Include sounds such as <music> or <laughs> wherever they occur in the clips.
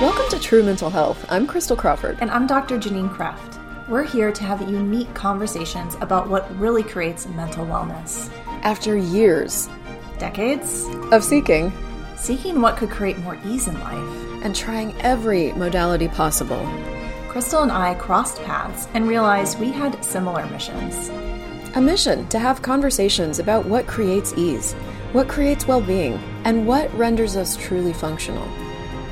Welcome to True Mental Health. I'm Crystal Crawford. And I'm Dr. Janine Kraft. We're here to have unique conversations about what really creates mental wellness. After years, decades of seeking, seeking what could create more ease in life, and trying every modality possible, Crystal and I crossed paths and realized we had similar missions. A mission to have conversations about what creates ease, what creates well being, and what renders us truly functional.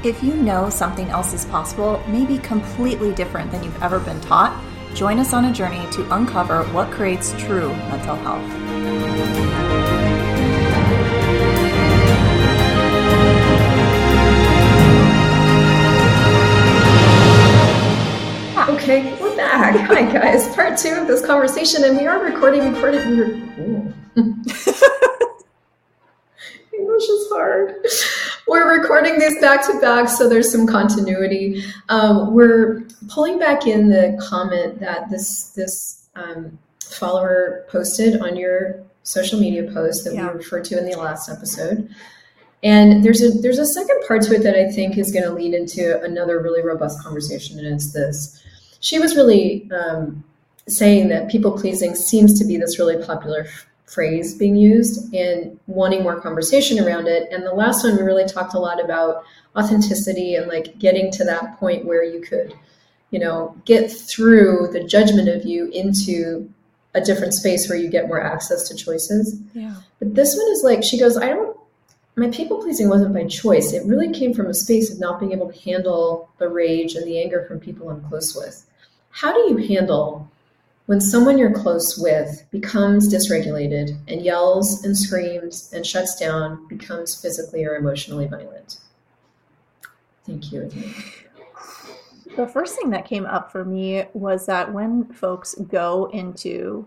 If you know something else is possible, maybe completely different than you've ever been taught, join us on a journey to uncover what creates true mental health. <laughs> Okay, we're back. Hi, guys. Part two of this conversation, and we are recording. Recording. <laughs> <laughs> English is hard. We're recording these back to back, so there's some continuity. Um, we're pulling back in the comment that this this um, follower posted on your social media post that yeah. we referred to in the last episode. And there's a there's a second part to it that I think is going to lead into another really robust conversation, and it's this. She was really um, saying that people pleasing seems to be this really popular phrase being used and wanting more conversation around it. And the last one, we really talked a lot about authenticity and like getting to that point where you could, you know, get through the judgment of you into a different space where you get more access to choices. Yeah. But this one is like, she goes, I don't, my people pleasing wasn't by choice. It really came from a space of not being able to handle the rage and the anger from people I'm close with. How do you handle when someone you're close with becomes dysregulated and yells and screams and shuts down, becomes physically or emotionally violent. Thank you. The first thing that came up for me was that when folks go into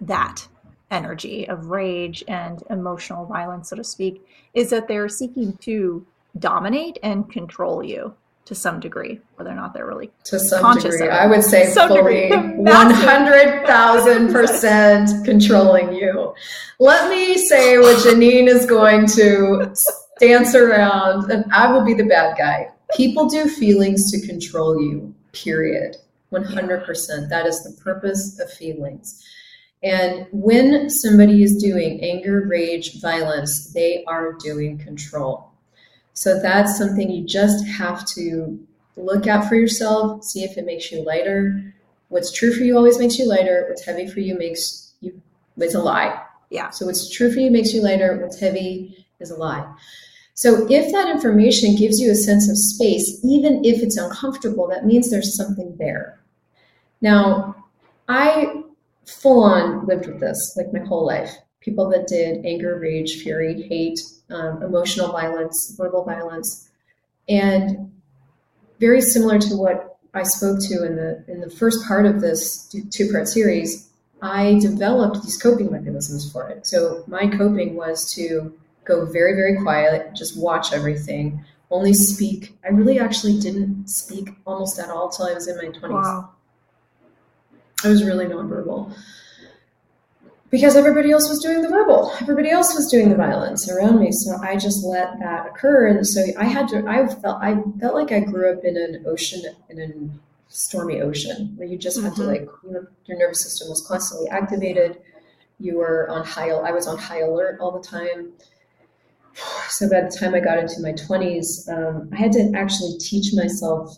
that energy of rage and emotional violence, so to speak, is that they're seeking to dominate and control you to some degree, whether or not they're really to some degree. I would say fully <laughs> one hundred thousand percent <laughs> controlling you. Let me say what Janine is going to dance around, and I will be the bad guy. People do feelings to control you. Period. One hundred percent. That is the purpose of feelings. And when somebody is doing anger, rage, violence, they are doing control. So that's something you just have to look at for yourself, see if it makes you lighter. What's true for you always makes you lighter. What's heavy for you makes you it's a lie. Yeah. So what's true for you makes you lighter. What's heavy is a lie. So if that information gives you a sense of space, even if it's uncomfortable, that means there's something there. Now, I full on lived with this like my whole life. People that did anger, rage, fury, hate, um, emotional violence, verbal violence, and very similar to what I spoke to in the in the first part of this two part series. I developed these coping mechanisms for it. So my coping was to go very very quiet, just watch everything, only speak. I really actually didn't speak almost at all till I was in my twenties. Wow. I was really nonverbal because everybody else was doing the verbal everybody else was doing the violence around me so i just let that occur and so i had to i felt i felt like i grew up in an ocean in a stormy ocean where you just mm-hmm. had to mm-hmm. like you know, your nervous system was constantly activated you were on high i was on high alert all the time so by the time i got into my 20s um, i had to actually teach myself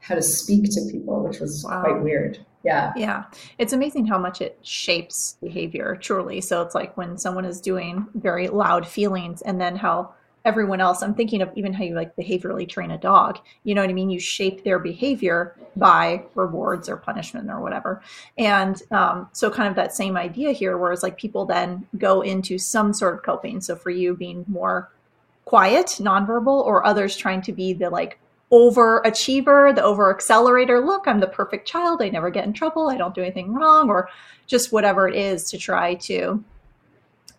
how to speak to people which was wow. quite weird yeah. Yeah. It's amazing how much it shapes behavior truly. So it's like when someone is doing very loud feelings and then how everyone else i'm thinking of even how you like behaviorally train a dog. You know what i mean? You shape their behavior by rewards or punishment or whatever. And um, so kind of that same idea here whereas like people then go into some sort of coping. So for you being more quiet nonverbal or others trying to be the like overachiever, the over accelerator. Look, I'm the perfect child. I never get in trouble. I don't do anything wrong, or just whatever it is to try to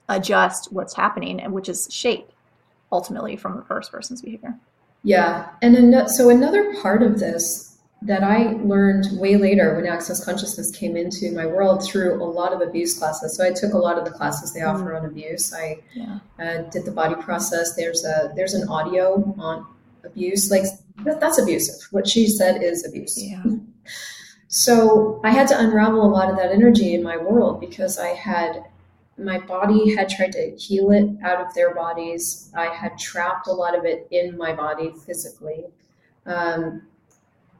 adjust what's happening, and which is shaped ultimately from the first person's behavior. Yeah, and so another part of this that I learned way later when access consciousness came into my world through a lot of abuse classes. So I took a lot of the classes they offer mm-hmm. on abuse. I yeah. uh, did the body process. There's a there's an audio on abuse. Like that's abusive. What she said is abuse. Yeah. <laughs> So I had to unravel a lot of that energy in my world because I had my body had tried to heal it out of their bodies. I had trapped a lot of it in my body physically. Um,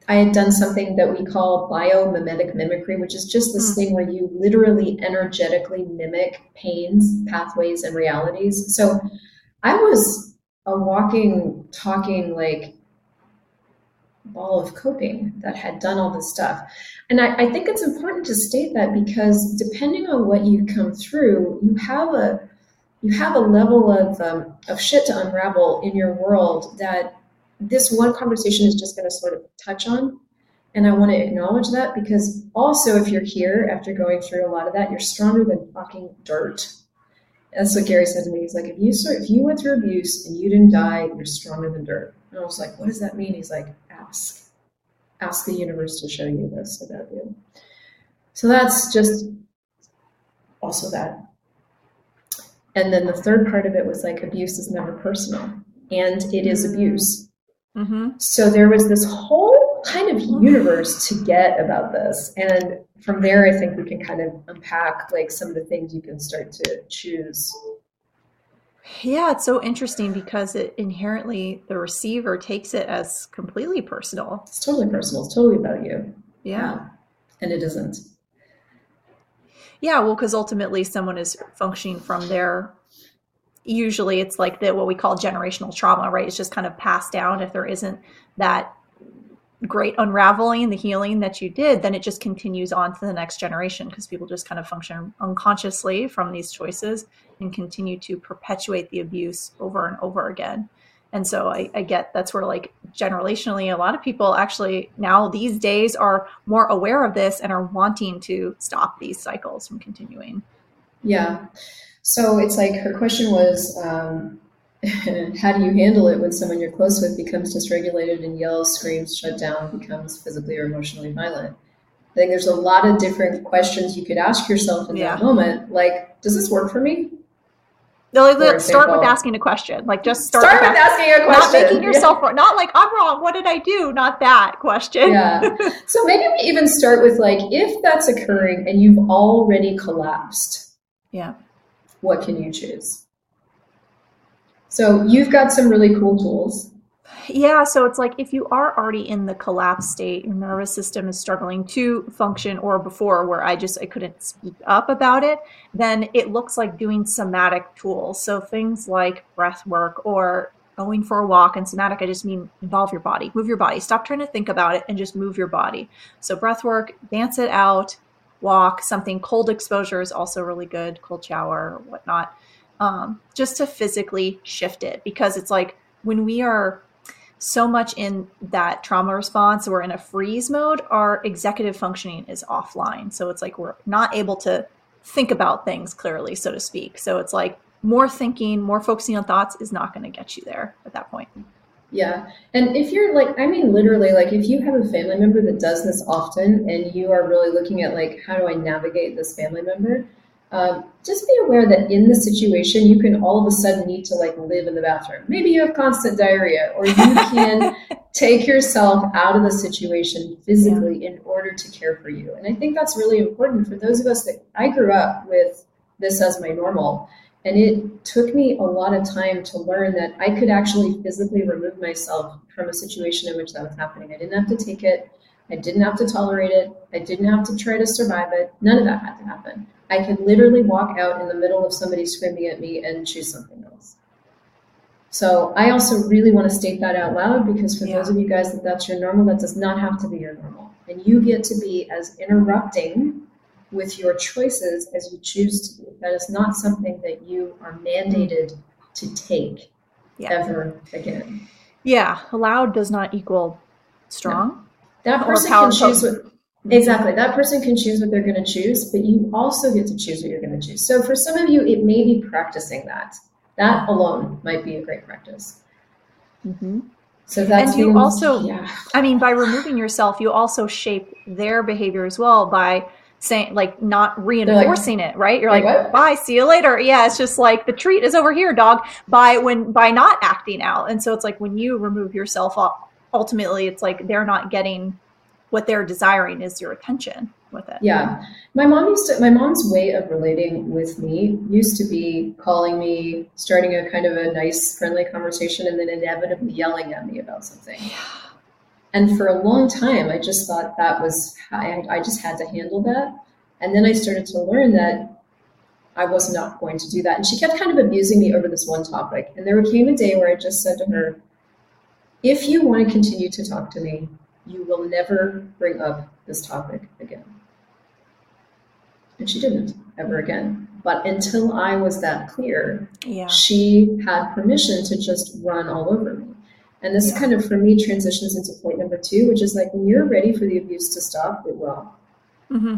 I had done something that we call biomimetic mimicry, which is just this mm. thing where you literally energetically mimic pains, pathways, and realities. So I was a walking, talking, like ball of coping that had done all this stuff. And I, I, think it's important to state that because depending on what you come through, you have a you have a level of um, of shit to unravel in your world that this one conversation is just going to sort of touch on. And I want to acknowledge that because also, if you're here after going through a lot of that, you're stronger than fucking dirt. That's what Gary said to me. He's like, if you if you went through abuse and you didn't die, you're stronger than dirt. And I was like, what does that mean? He's like, ask. Ask the universe to show you this about you. So that's just also that. And then the third part of it was like abuse is never personal, and it is abuse. Mm-hmm. So there was this whole kind of universe to get about this. And from there, I think we can kind of unpack like some of the things you can start to choose yeah, it's so interesting because it inherently the receiver takes it as completely personal. It's totally personal. It's totally about you. Yeah. And it isn't. Yeah, well, because ultimately someone is functioning from their usually it's like the what we call generational trauma, right? It's just kind of passed down if there isn't that great unraveling the healing that you did then it just continues on to the next generation because people just kind of function unconsciously from these choices and continue to perpetuate the abuse over and over again. And so I, I get that's where like generationally a lot of people actually now these days are more aware of this and are wanting to stop these cycles from continuing. Yeah. So it's like her question was um, <laughs> how do you handle it when someone you're close with becomes dysregulated and yells, screams, shut down, becomes physically or emotionally violent? I think there's a lot of different questions you could ask yourself in yeah. that moment. Like, does this work for me? No, like, start with asking a question. Like, just start, start with, asking a question. Not making yourself yeah. not like I'm wrong. What did I do? Not that question. Yeah. <laughs> so maybe we even start with like, if that's occurring and you've already collapsed. Yeah. What can you choose? So you've got some really cool tools. Yeah, so it's like if you are already in the collapse state, your nervous system is struggling to function, or before where I just I couldn't speak up about it, then it looks like doing somatic tools. So things like breath work or going for a walk and somatic i just mean involve your body move your body stop trying to think about it and just move your body so breath work dance it out walk something cold exposure is also really good cold shower whatnot um, just to physically shift it. Because it's like when we are so much in that trauma response we're in a freeze mode our executive functioning is offline. So it's like we're not able to think about things clearly so to speak. So it's like more thinking more focusing on thoughts is not going to get you there at that point. Yeah. And if you're like i mean literally like if you have a family member that does this often and you are really looking at like how do i navigate this family member um, just be aware that in the situation, you can all of a sudden need to like live in the bathroom. Maybe you have constant diarrhea, or you can <laughs> take yourself out of the situation physically yeah. in order to care for you. And I think that's really important for those of us that I grew up with this as my normal. And it took me a lot of time to learn that I could actually physically remove myself from a situation in which that was happening. I didn't have to take it. I didn't have to tolerate it. I didn't have to try to survive it. None of that had to happen. I could literally walk out in the middle of somebody screaming at me and choose something else. So I also really want to state that out loud because for yeah. those of you guys that that's your normal, that does not have to be your normal. And you get to be as interrupting with your choices as you choose to be. That is not something that you are mandated to take yeah. ever again. Yeah, allowed does not equal strong. No. That person can choose what Exactly. That person can choose what they're going to choose, but you also get to choose what you're going to choose. So for some of you, it may be practicing that. That alone might be a great practice. Mm-hmm. So that's and you also, yeah. I mean, by removing yourself, you also shape their behavior as well by saying like not reinforcing like, it right you're like, like bye see you later yeah it's just like the treat is over here dog by when by not acting out and so it's like when you remove yourself ultimately it's like they're not getting what they're desiring is your attention with it yeah my mom used to my mom's way of relating with me used to be calling me starting a kind of a nice friendly conversation and then inevitably yelling at me about something yeah and for a long time, I just thought that was, I, I just had to handle that. And then I started to learn that I was not going to do that. And she kept kind of abusing me over this one topic. And there came a day where I just said to her, if you want to continue to talk to me, you will never bring up this topic again. And she didn't ever again. But until I was that clear, yeah. she had permission to just run all over me. And this yeah. kind of, for me, transitions into point number two, which is like when you're ready for the abuse to stop, it will. Mm-hmm.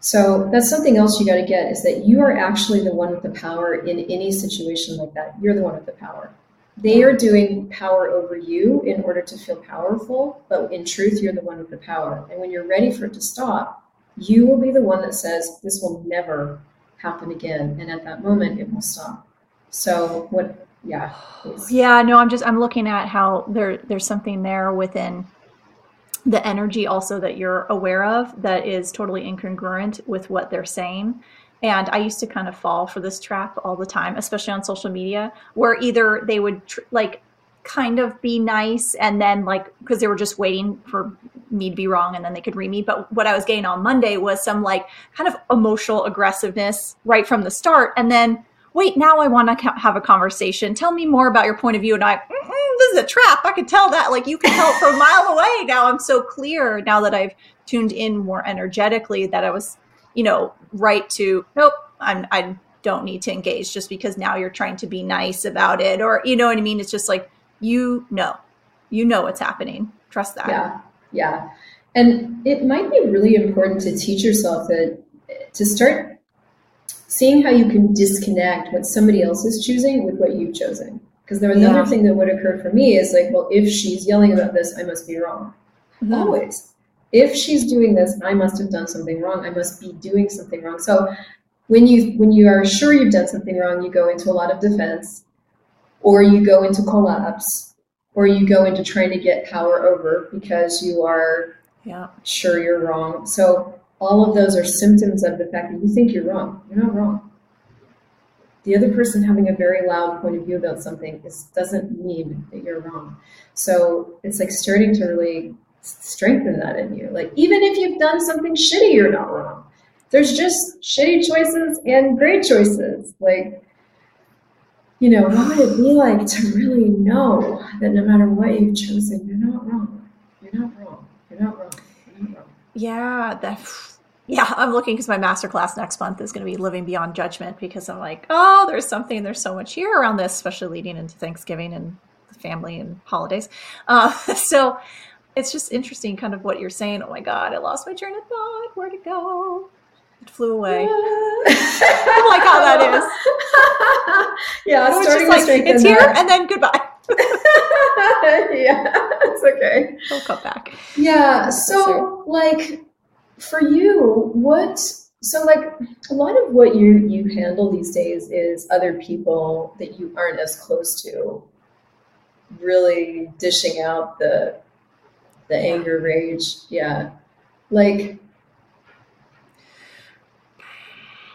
So that's something else you got to get is that you are actually the one with the power in any situation like that. You're the one with the power. They are doing power over you in order to feel powerful, but in truth, you're the one with the power. And when you're ready for it to stop, you will be the one that says, This will never happen again. And at that moment, it will stop. So, what yeah yeah no i'm just i'm looking at how there there's something there within the energy also that you're aware of that is totally incongruent with what they're saying and i used to kind of fall for this trap all the time especially on social media where either they would tr- like kind of be nice and then like because they were just waiting for me to be wrong and then they could read me but what i was getting on monday was some like kind of emotional aggressiveness right from the start and then wait, now I want to have a conversation. Tell me more about your point of view. And I, this is a trap. I could tell that. Like you can tell from a mile away. Now I'm so clear now that I've tuned in more energetically that I was, you know, right to, nope, I'm, I don't need to engage just because now you're trying to be nice about it. Or, you know what I mean? It's just like, you know, you know what's happening. Trust that. Yeah. Yeah. And it might be really important to teach yourself that to start seeing how you can disconnect what somebody else is choosing with what you've chosen. Because there another yeah. thing that would occur for me is like, well, if she's yelling about this, I must be wrong. Mm-hmm. Always. If she's doing this, I must have done something wrong. I must be doing something wrong. So when you when you are sure you've done something wrong, you go into a lot of defense, or you go into collapse, or you go into trying to get power over because you are yeah. sure you're wrong. So all of those are symptoms of the fact that you think you're wrong. You're not wrong. The other person having a very loud point of view about something is, doesn't mean that you're wrong. So it's like starting to really strengthen that in you. Like, even if you've done something shitty, you're not wrong. There's just shitty choices and great choices. Like, you know, what would it be like to really know that no matter what you've chosen, you're not wrong? You're not wrong. You're not wrong. Yeah, that. Yeah, I'm looking because my masterclass next month is going to be living beyond judgment because I'm like, oh, there's something, there's so much here around this, especially leading into Thanksgiving and family and holidays. Uh, <laughs> so it's just interesting, kind of what you're saying. Oh my God, I lost my train of thought. Where'd it go? It flew away. Yeah. I <laughs> like how that is. <laughs> yeah, it's just like it's here that. and then goodbye. <laughs> yeah, it's okay. We'll come back. Yeah. So, like, for you, what? So, like, a lot of what you you handle these days is other people that you aren't as close to, really dishing out the the anger, rage. Yeah, like.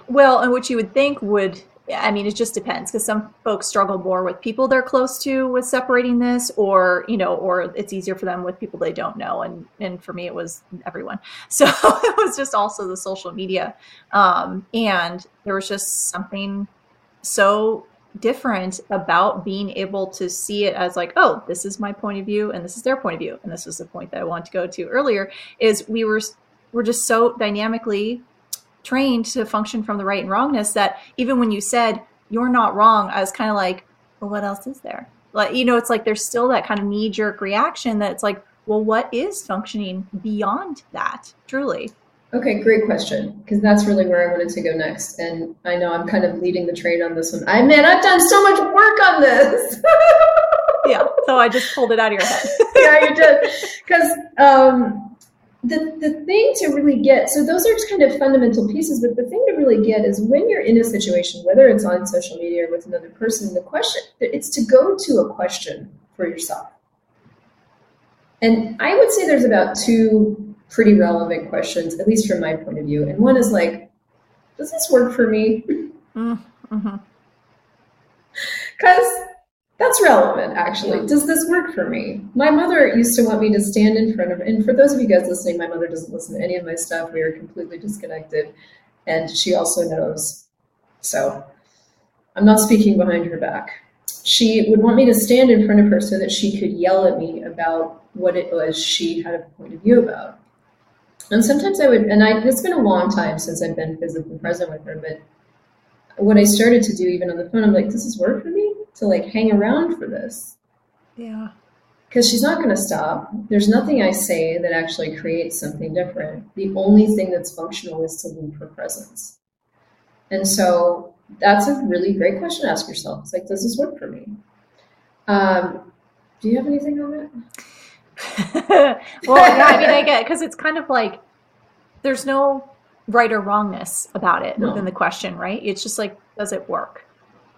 Well, and what you would think would I mean, it just depends because some folks struggle more with people they're close to with separating this, or you know, or it's easier for them with people they don't know. And and for me, it was everyone. <laughs> So it was just also the social media, um, and there was just something so different about being able to see it as like, oh, this is my point of view, and this is their point of view, and this was the point that I wanted to go to earlier. Is we were we're just so dynamically trained to function from the right and wrongness that even when you said you're not wrong, I was kind of like, well, what else is there? Like, you know, it's like there's still that kind of knee jerk reaction that it's like, well, what is functioning beyond that, truly? Okay, great question. Because that's really where I wanted to go next. And I know I'm kind of leading the train on this one. I man, I've done so much work on this. <laughs> yeah. So I just pulled it out of your head. <laughs> yeah, you did. Because um, the, the thing to really get, so those are just kind of fundamental pieces, but the thing to really get is when you're in a situation, whether it's on social media or with another person, the question, it's to go to a question for yourself. And I would say there's about two pretty relevant questions, at least from my point of view. And one is like, does this work for me? Because mm-hmm. that's relevant, actually. Does this work for me? My mother used to want me to stand in front of, and for those of you guys listening, my mother doesn't listen to any of my stuff. We are completely disconnected. And she also knows. So I'm not speaking behind her back. She would want me to stand in front of her so that she could yell at me about what it was she had a point of view about. And sometimes I would, and I, it's been a long time since I've been physically present with her, but what I started to do even on the phone, I'm like, does this is work for me to like hang around for this. Yeah. Because she's not going to stop. There's nothing I say that actually creates something different. The only thing that's functional is to leave her presence. And so that's a really great question to ask yourself. It's like, does this work for me? Um, do you have anything on that? <laughs> well, yeah, I mean, I get because it's kind of like there's no right or wrongness about it no. within the question, right? It's just like, does it work?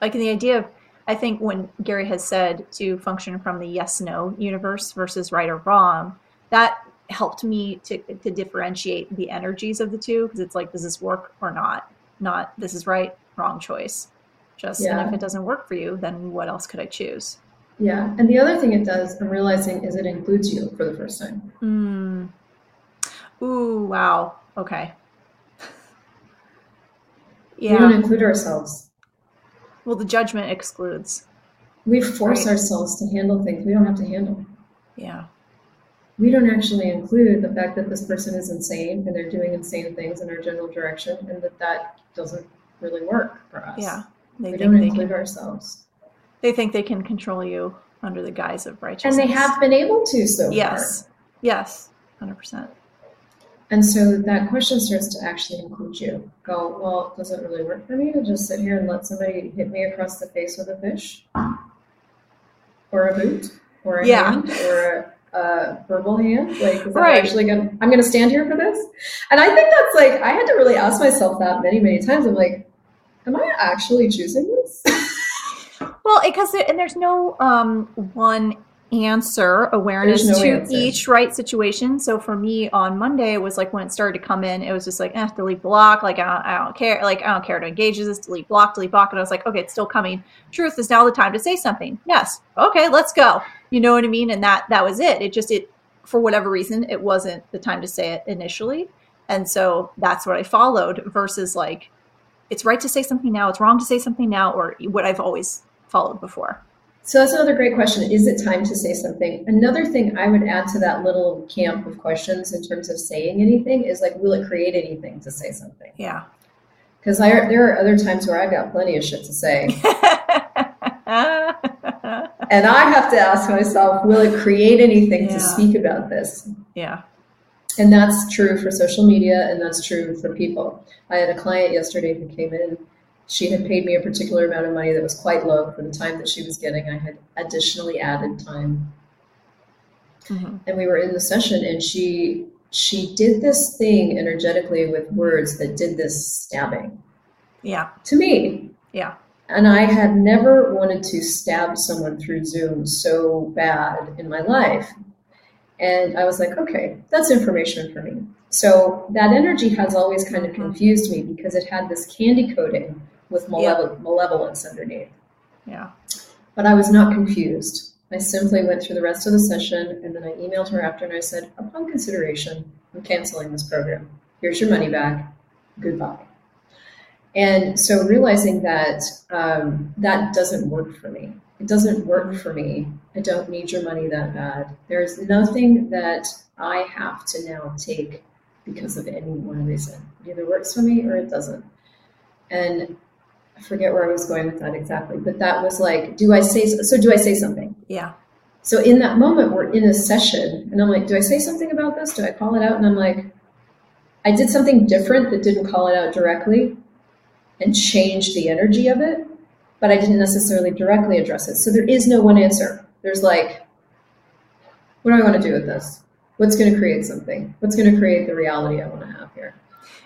Like in the idea of, I think when Gary has said to function from the yes no universe versus right or wrong, that helped me to, to differentiate the energies of the two because it's like, does this work or not? Not this is right, wrong choice. Just, yeah. and if it doesn't work for you, then what else could I choose? Yeah. And the other thing it does, I'm realizing, is it includes you for the first time. Mm. Ooh, wow. Okay. <laughs> yeah. We don't include ourselves. Well, the judgment excludes. We force right. ourselves to handle things we don't have to handle. Yeah. We don't actually include the fact that this person is insane and they're doing insane things in our general direction and that that doesn't really work for us. Yeah. we don't include ourselves. They think they can control you under the guise of righteousness. And they have been able to so yes. far. Yes. Yes. 100%. And so that question starts to actually include you. Go, well, does it really work for me to just sit here and let somebody hit me across the face with a fish? Or a boot? Or a yeah. hand? Or a, a verbal hand? Like, is that right. actually going to, I'm going to stand here for this? And I think that's like, I had to really ask myself that many, many times. I'm like, am I actually choosing this? <laughs> Well, because and there's no um, one answer awareness no to answer. each right situation. So for me on Monday, it was like when it started to come in, it was just like, eh, delete block. Like I don't, I don't care. Like I don't care to engage this. Delete block, delete block. And I was like, okay, it's still coming. Truth is now the time to say something. Yes. Okay, let's go. You know what I mean? And that that was it. It just it for whatever reason it wasn't the time to say it initially, and so that's what I followed. Versus like, it's right to say something now. It's wrong to say something now, or what I've always followed before? So that's another great question. Is it time to say something? Another thing I would add to that little camp of questions in terms of saying anything is like, will it create anything to say something? Yeah. Because there are other times where I've got plenty of shit to say. <laughs> and I have to ask myself, will it create anything yeah. to speak about this? Yeah. And that's true for social media and that's true for people. I had a client yesterday who came in she had paid me a particular amount of money that was quite low for the time that she was getting. I had additionally added time. Mm-hmm. And we were in the session and she she did this thing energetically with words that did this stabbing. Yeah. To me. Yeah. And I had never wanted to stab someone through Zoom so bad in my life. And I was like, okay, that's information for me. So that energy has always kind of mm-hmm. confused me because it had this candy coating with malevolence, malevolence underneath. Yeah. But I was not confused. I simply went through the rest of the session and then I emailed her after and I said, upon consideration, I'm canceling this program. Here's your money back. Goodbye. And so realizing that um, that doesn't work for me. It doesn't work for me. I don't need your money that bad. There's nothing that I have to now take because of any one reason. It either works for me or it doesn't. And forget where I was going with that exactly, but that was like, do I say so? Do I say something? Yeah. So in that moment, we're in a session, and I'm like, do I say something about this? Do I call it out? And I'm like, I did something different that didn't call it out directly and changed the energy of it, but I didn't necessarily directly address it. So there is no one answer. There's like, what do I want to do with this? What's going to create something? What's going to create the reality I want to have here?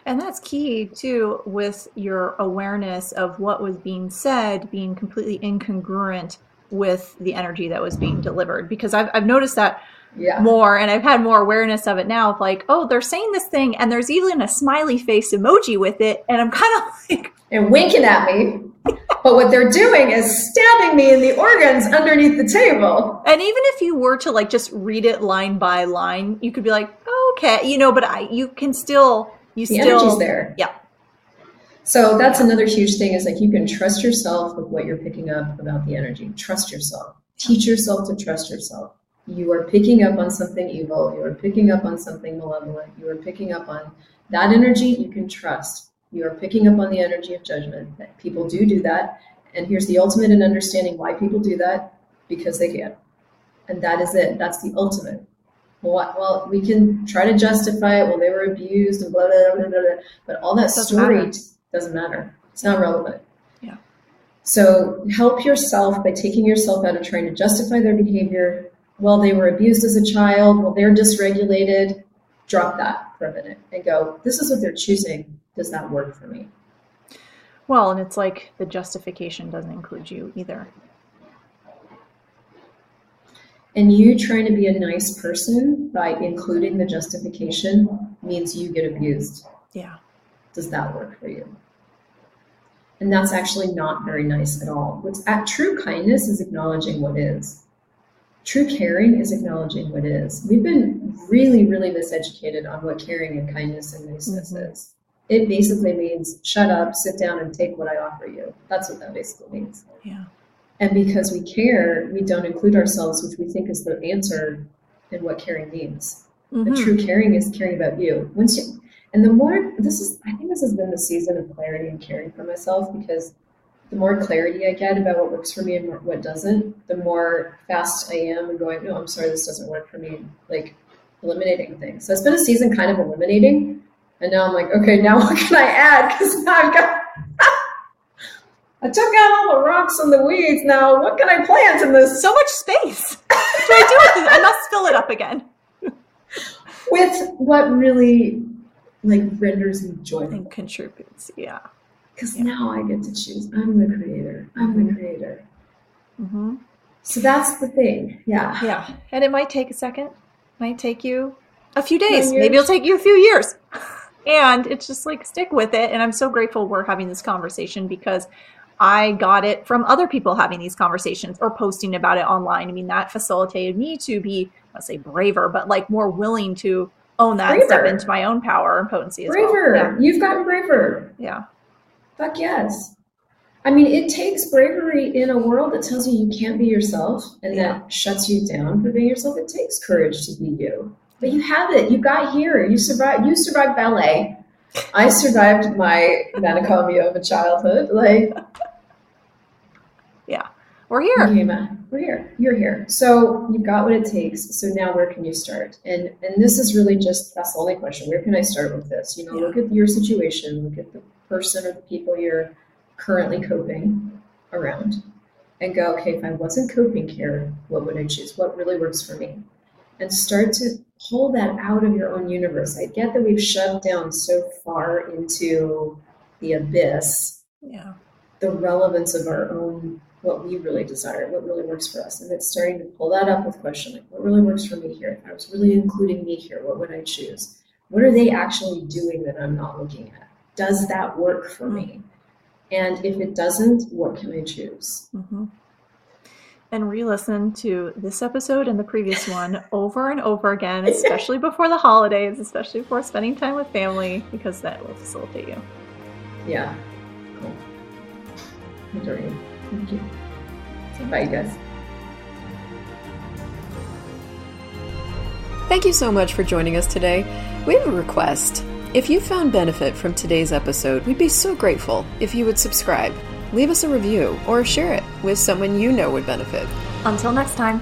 And that's key too with your awareness of what was being said being completely incongruent with the energy that was being delivered. Because I've, I've noticed that Yeah. more and I've had more awareness of it now of like, oh, they're saying this thing and there's even a smiley face emoji with it. And I'm <laughs> kind of like, And winking at me. but what they're doing is stabbing me in the organs underneath the table. and even if you were to like just read it line by line, you could be like, okay, you know, but I, you can still, you The still, energy's there. Yeah. So that's another huge thing is like you can trust yourself with what you're picking up about the energy. Trust yourself. Teach yourself to trust yourself. You are picking up on something evil. You are picking up on something malevolent. You are picking up on that energy you can trust. You are picking up on the energy of judgment. That people do do that. And here's the ultimate in understanding why people do that because they can. And that is it. That's the ultimate. Well, well, we can try to justify it. Well, they were abused and blah, blah, blah, blah, blah. But all that Doesn't story matter. doesn't matter. It's not relevant. Yeah. So help yourself by taking yourself out of trying to justify their behavior. Well, they were abused as a child. Well, they're dysregulated. Drop that for a minute and go, this is what they're choosing. Does that work for me? Well, and it's like the justification doesn't include you either. And you trying to be a nice person by including the justification means you get abused. Yeah. Does that work for you? And that's actually not very nice at all. What's at true kindness is acknowledging what is. True caring is acknowledging what is. We've been really, really miseducated on what caring and kindness and niceness Mhm. is. It basically means shut up, sit down, and take what I offer you. That's what that basically means. Yeah. And because we care, we don't include ourselves, which we think is the answer in what caring means. The Mhm. true caring is caring about you. Once you, and the more this is, I think this has been the season of clarity and caring for myself because the more clarity I get about what works for me and what doesn't, the more fast I am and going, no, I'm sorry, this doesn't work for me. Like eliminating things. So it's been a season kind of eliminating, and now I'm like, okay, now <laughs> what can I add? Because now I've got. I took out all the rocks and the weeds. Now, what can I plant in this So much space. What do I do with this? I must fill it up again. <laughs> with what really like renders me joyful? And contributes. Yeah. Because Yeah. now I get to choose. I'm the creator. I'm the creator. hmm So that's the thing. Yeah. Yeah. And it might take a second, might take you a few days, maybe it'll take you a few years. <laughs> And it's just like stick with it. And I'm so grateful we're having this conversation because I got it from other people having these conversations or posting about it online. I mean, that facilitated me to be, I say braver, but like more willing to own that and step into my own power and potency as well. Braver. well. You've gotten braver. Yeah. Yeah. Fuck yes. I mean, it takes bravery in a world that tells you you can't be yourself and Yeah. that shuts you down for being yourself. It takes courage to be you. But you have it. You got here. You survived. You survived ballet. I survived my manicomio of a childhood. Like, yeah, We're here. came out. We're here. You're here. So you've got what it takes. So now where can you start? And and this is really just that's the only question. Where can I start with this? You know, Yeah. look at your situation, look at the person or the people you're currently coping around and go, okay, if I wasn't coping here, what would I choose? What really works for me? And start to pull that out of your own universe. I get that we've shoved down so far into the abyss Yeah. the relevance of our own what we really desire, what really works for us. And it's starting to pull that up with question like what really works for me here? If I was really including me here, what would I choose? What are they actually doing that I'm not looking at? Does that work for me? And if it doesn't, what can I choose? hmm And re listen to this episode and the previous <laughs> one over and over again, <laughs> especially before the holidays, especially before spending time with family, because that will facilitate you. Yeah. Cool. Adore you. Thank you. Bye, you guys. Thank you so much for joining us today. We have a request. If you found benefit from today's episode, we'd be so grateful if you would subscribe, leave us a review, or share it with someone you know would benefit. Until next time.